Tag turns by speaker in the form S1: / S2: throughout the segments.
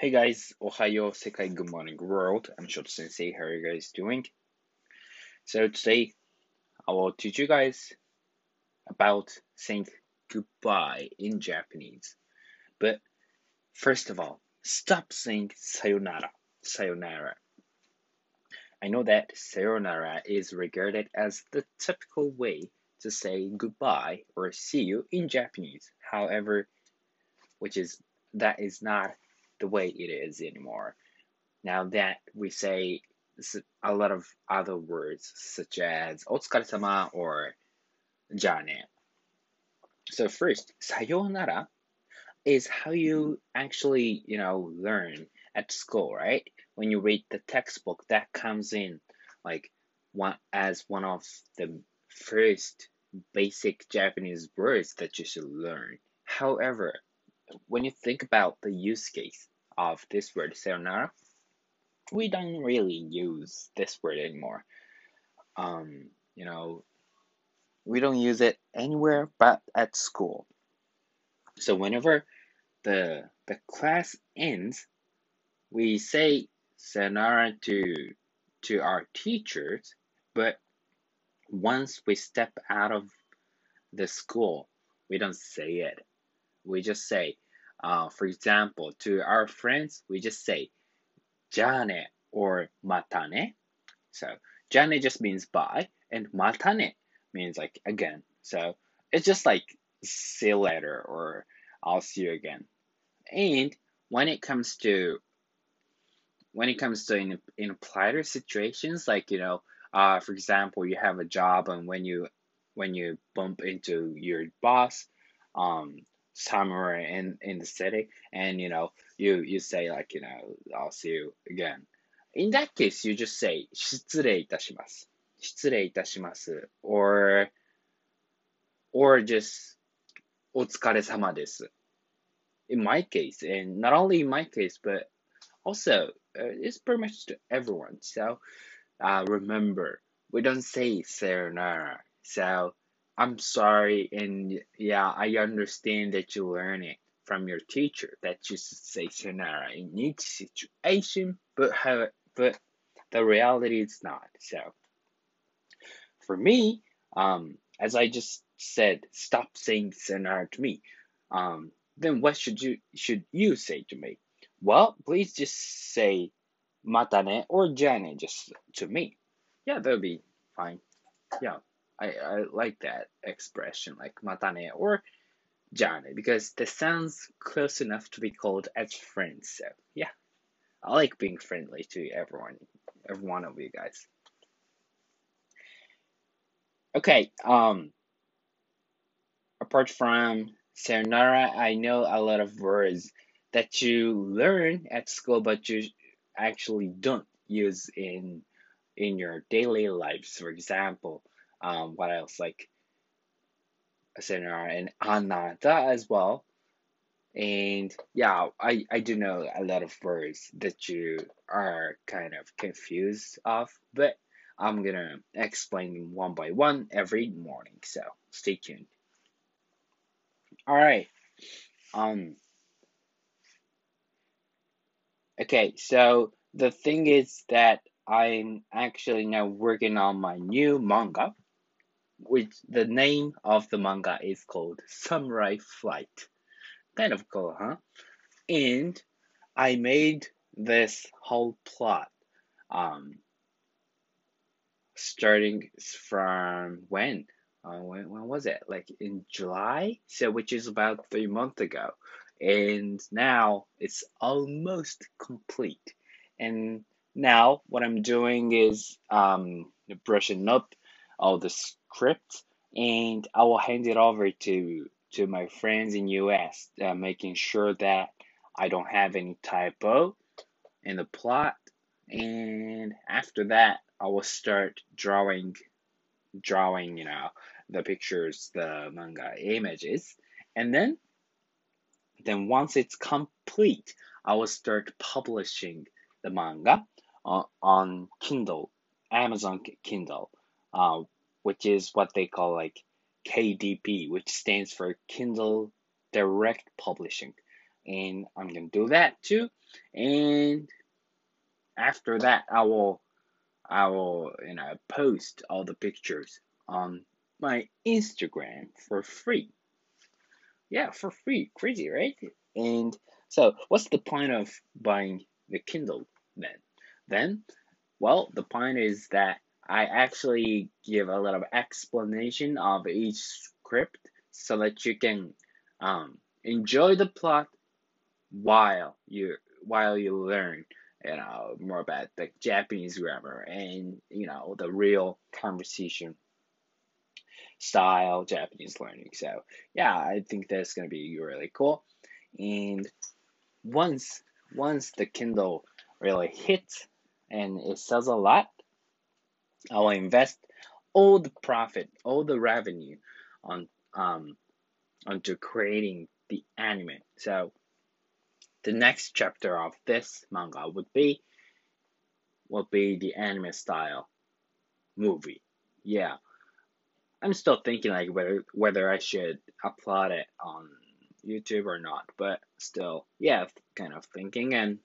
S1: Hey guys, Ohayo, Sekai, good morning world. I'm Shoto Sensei. How are you guys doing? So today I will teach you guys about saying goodbye in Japanese. But first of all, stop saying sayonara. Sayonara. I know that sayonara is regarded as the typical way to say goodbye or see you in Japanese. However, which is that is not the way it is anymore. Now that we say a lot of other words such as otsukaresama or jane. So first, sayonara is how you actually, you know, learn at school, right? When you read the textbook, that comes in like one as one of the first basic Japanese words that you should learn. However, when you think about the use case of this word sayonara, we don't really use this word anymore. Um, you know, we don't use it anywhere but at school. So whenever the the class ends, we say sayonara to to our teachers, but once we step out of the school, we don't say it. We just say, uh, for example, to our friends, we just say jane or matane. So jane just means bye, and matane means like again. So it's just like see you later or I'll see you again. And when it comes to when it comes to in in politer situations, like you know, uh, for example, you have a job and when you when you bump into your boss, um, somewhere in in the city, and you know, you you say like you know, I'll see you again. In that case, you just say 失礼いたします。失礼いたします or or just お疲れ様です in my case, and not only in my case, but also uh, it's pretty much to everyone. So uh, remember, we don't say sayonara. So I'm sorry, and yeah, I understand that you learn it from your teacher that you say sayonara in each situation, but how, but the reality is not. So for me, um, as I just said, stop saying sayonara to me. Um, then what should you should you say to me? Well, please just say matane or jane just to me. Yeah, that'll be fine. Yeah, I, I like that expression, like matane or jane, because that sounds close enough to be called as friends. So yeah, I like being friendly to everyone, every one of you guys. Okay, um, apart from Sayonara, I know a lot of words that you learn at school, but you actually don't use in in your daily lives. For example, um, what else like sayonara and anata as well. And yeah, I, I do know a lot of words that you are kind of confused of, but I'm gonna explain them one by one every morning. So stay tuned. All right. Um. Okay, so the thing is that I'm actually now working on my new manga, which the name of the manga is called Samurai Flight. Kind of cool, huh? And I made this whole plot, um, starting from when? uh, when, when was it? Like in July, so which is about three months ago, and now it's almost complete. And now what I'm doing is um, brushing up all the script, and I will hand it over to to my friends in US, uh, making sure that I don't have any typo in the plot. And after that, I will start drawing drawing, you know, the pictures, the manga images, and then then once it's complete, I will start publishing the manga uh, on Kindle, Amazon Kindle, uh, which is what they call like KDP, which stands for Kindle Direct Publishing, and I'm gonna do that too. And after that, I will, I will, you know, post all the pictures on my Instagram for free. Yeah, for free. Crazy, right? And so, what's the point of buying the Kindle then? Then, well, the point is that I actually give a of explanation of each script so that you can um, enjoy the plot while you while you learn you know more about the Japanese grammar and you know the real conversation style Japanese learning. So yeah, I think that's gonna be really cool. And once once the Kindle really hits and it sells a lot, I will invest all the profit, all the revenue on um onto creating the anime. So the next chapter of this manga would be would be the anime style movie. Yeah. I'm still thinking like whether whether I should upload it on YouTube or not, but still, yeah, kind of thinking. And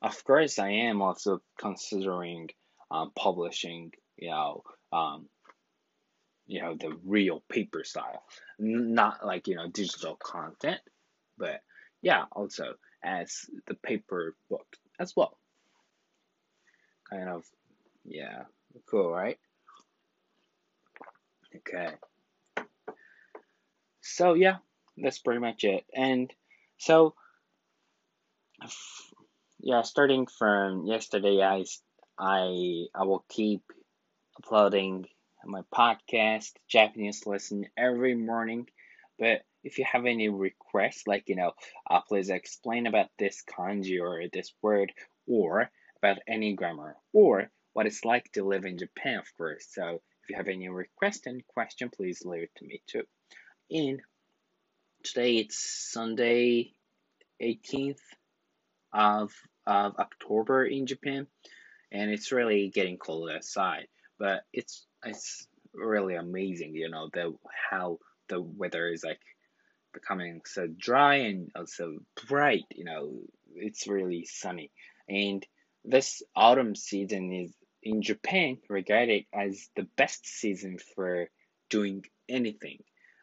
S1: of course, I am also considering um, publishing, you know, um, you know, the real paper style, not like you know digital content, but yeah, also as the paper book as well. Kind of, yeah, cool, right? Okay. So yeah, that's pretty much it. And so, yeah, starting from yesterday, I I I will keep uploading my podcast Japanese lesson every morning. But if you have any requests, like you know, uh, please explain about this kanji or this word, or about any grammar, or what it's like to live in Japan, of course. So if you have any request and question, please leave it to me too. And today it's Sunday, 18th of of October in Japan, and it's really getting cold outside. But it's it's really amazing, you know, the how the weather is like becoming so dry and also bright, you know, it's really sunny. And this autumn season is in Japan regarded as the best season for doing anything.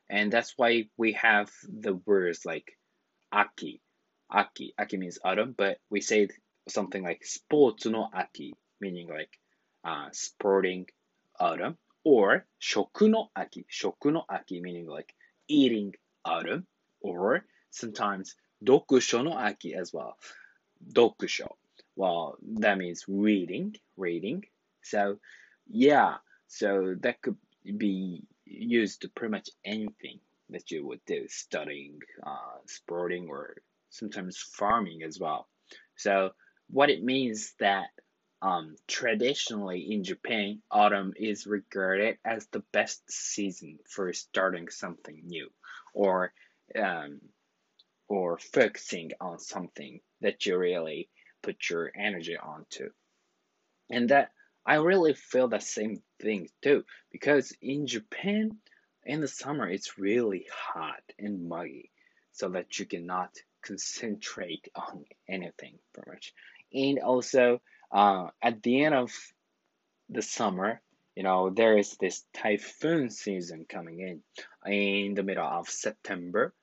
S1: And that's why we have the words like aki. Aki. Aki means autumn, but we say something like sports no aki, meaning like uh, sporting autumn, or shoku no aki. Shoku no aki meaning like eating autumn, or sometimes dokusho no aki as well. Dokusho. Well, that means reading, reading. So, yeah, so that could be used to pretty much anything that you would do, studying, uh, sporting, or sometimes farming as well. So, what it means that um, traditionally in Japan, autumn is regarded as the best season for starting something new, or um, or focusing on something that you really put your energy onto. And that I really feel the same thing too, because in Japan, in the summer, it's really hot and muggy, so that you cannot concentrate on anything pretty much. And also, uh, at the end of the summer, you know, there is this typhoon season coming in in the middle of September.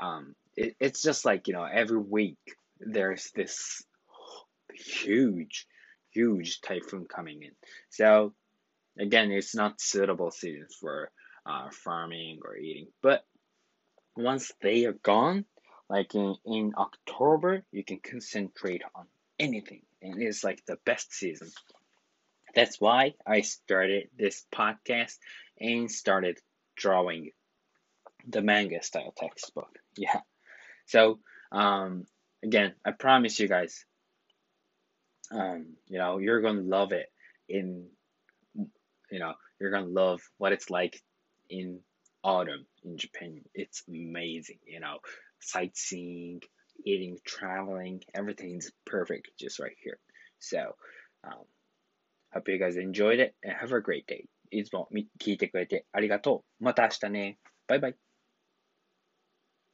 S1: Um, it, it's just like, you know, every week there's this huge, huge typhoon coming in. So, again, it's not suitable season for uh, farming or eating. But once they are gone, like in, in October, you can concentrate on anything. And it's like the best season. That's why I started this podcast and started drawing the manga style textbook. Yeah. So, um, again, I promise you guys, um, you know, you're gonna love it in, you know, you're gonna love what it's like in autumn in Japan. It's amazing, you know, sightseeing, eating, traveling, everything's perfect just right here. So, um, hope you guys enjoyed it and have a great day. いつも聞いてくれてありがとう。また明日ね。バイバイ。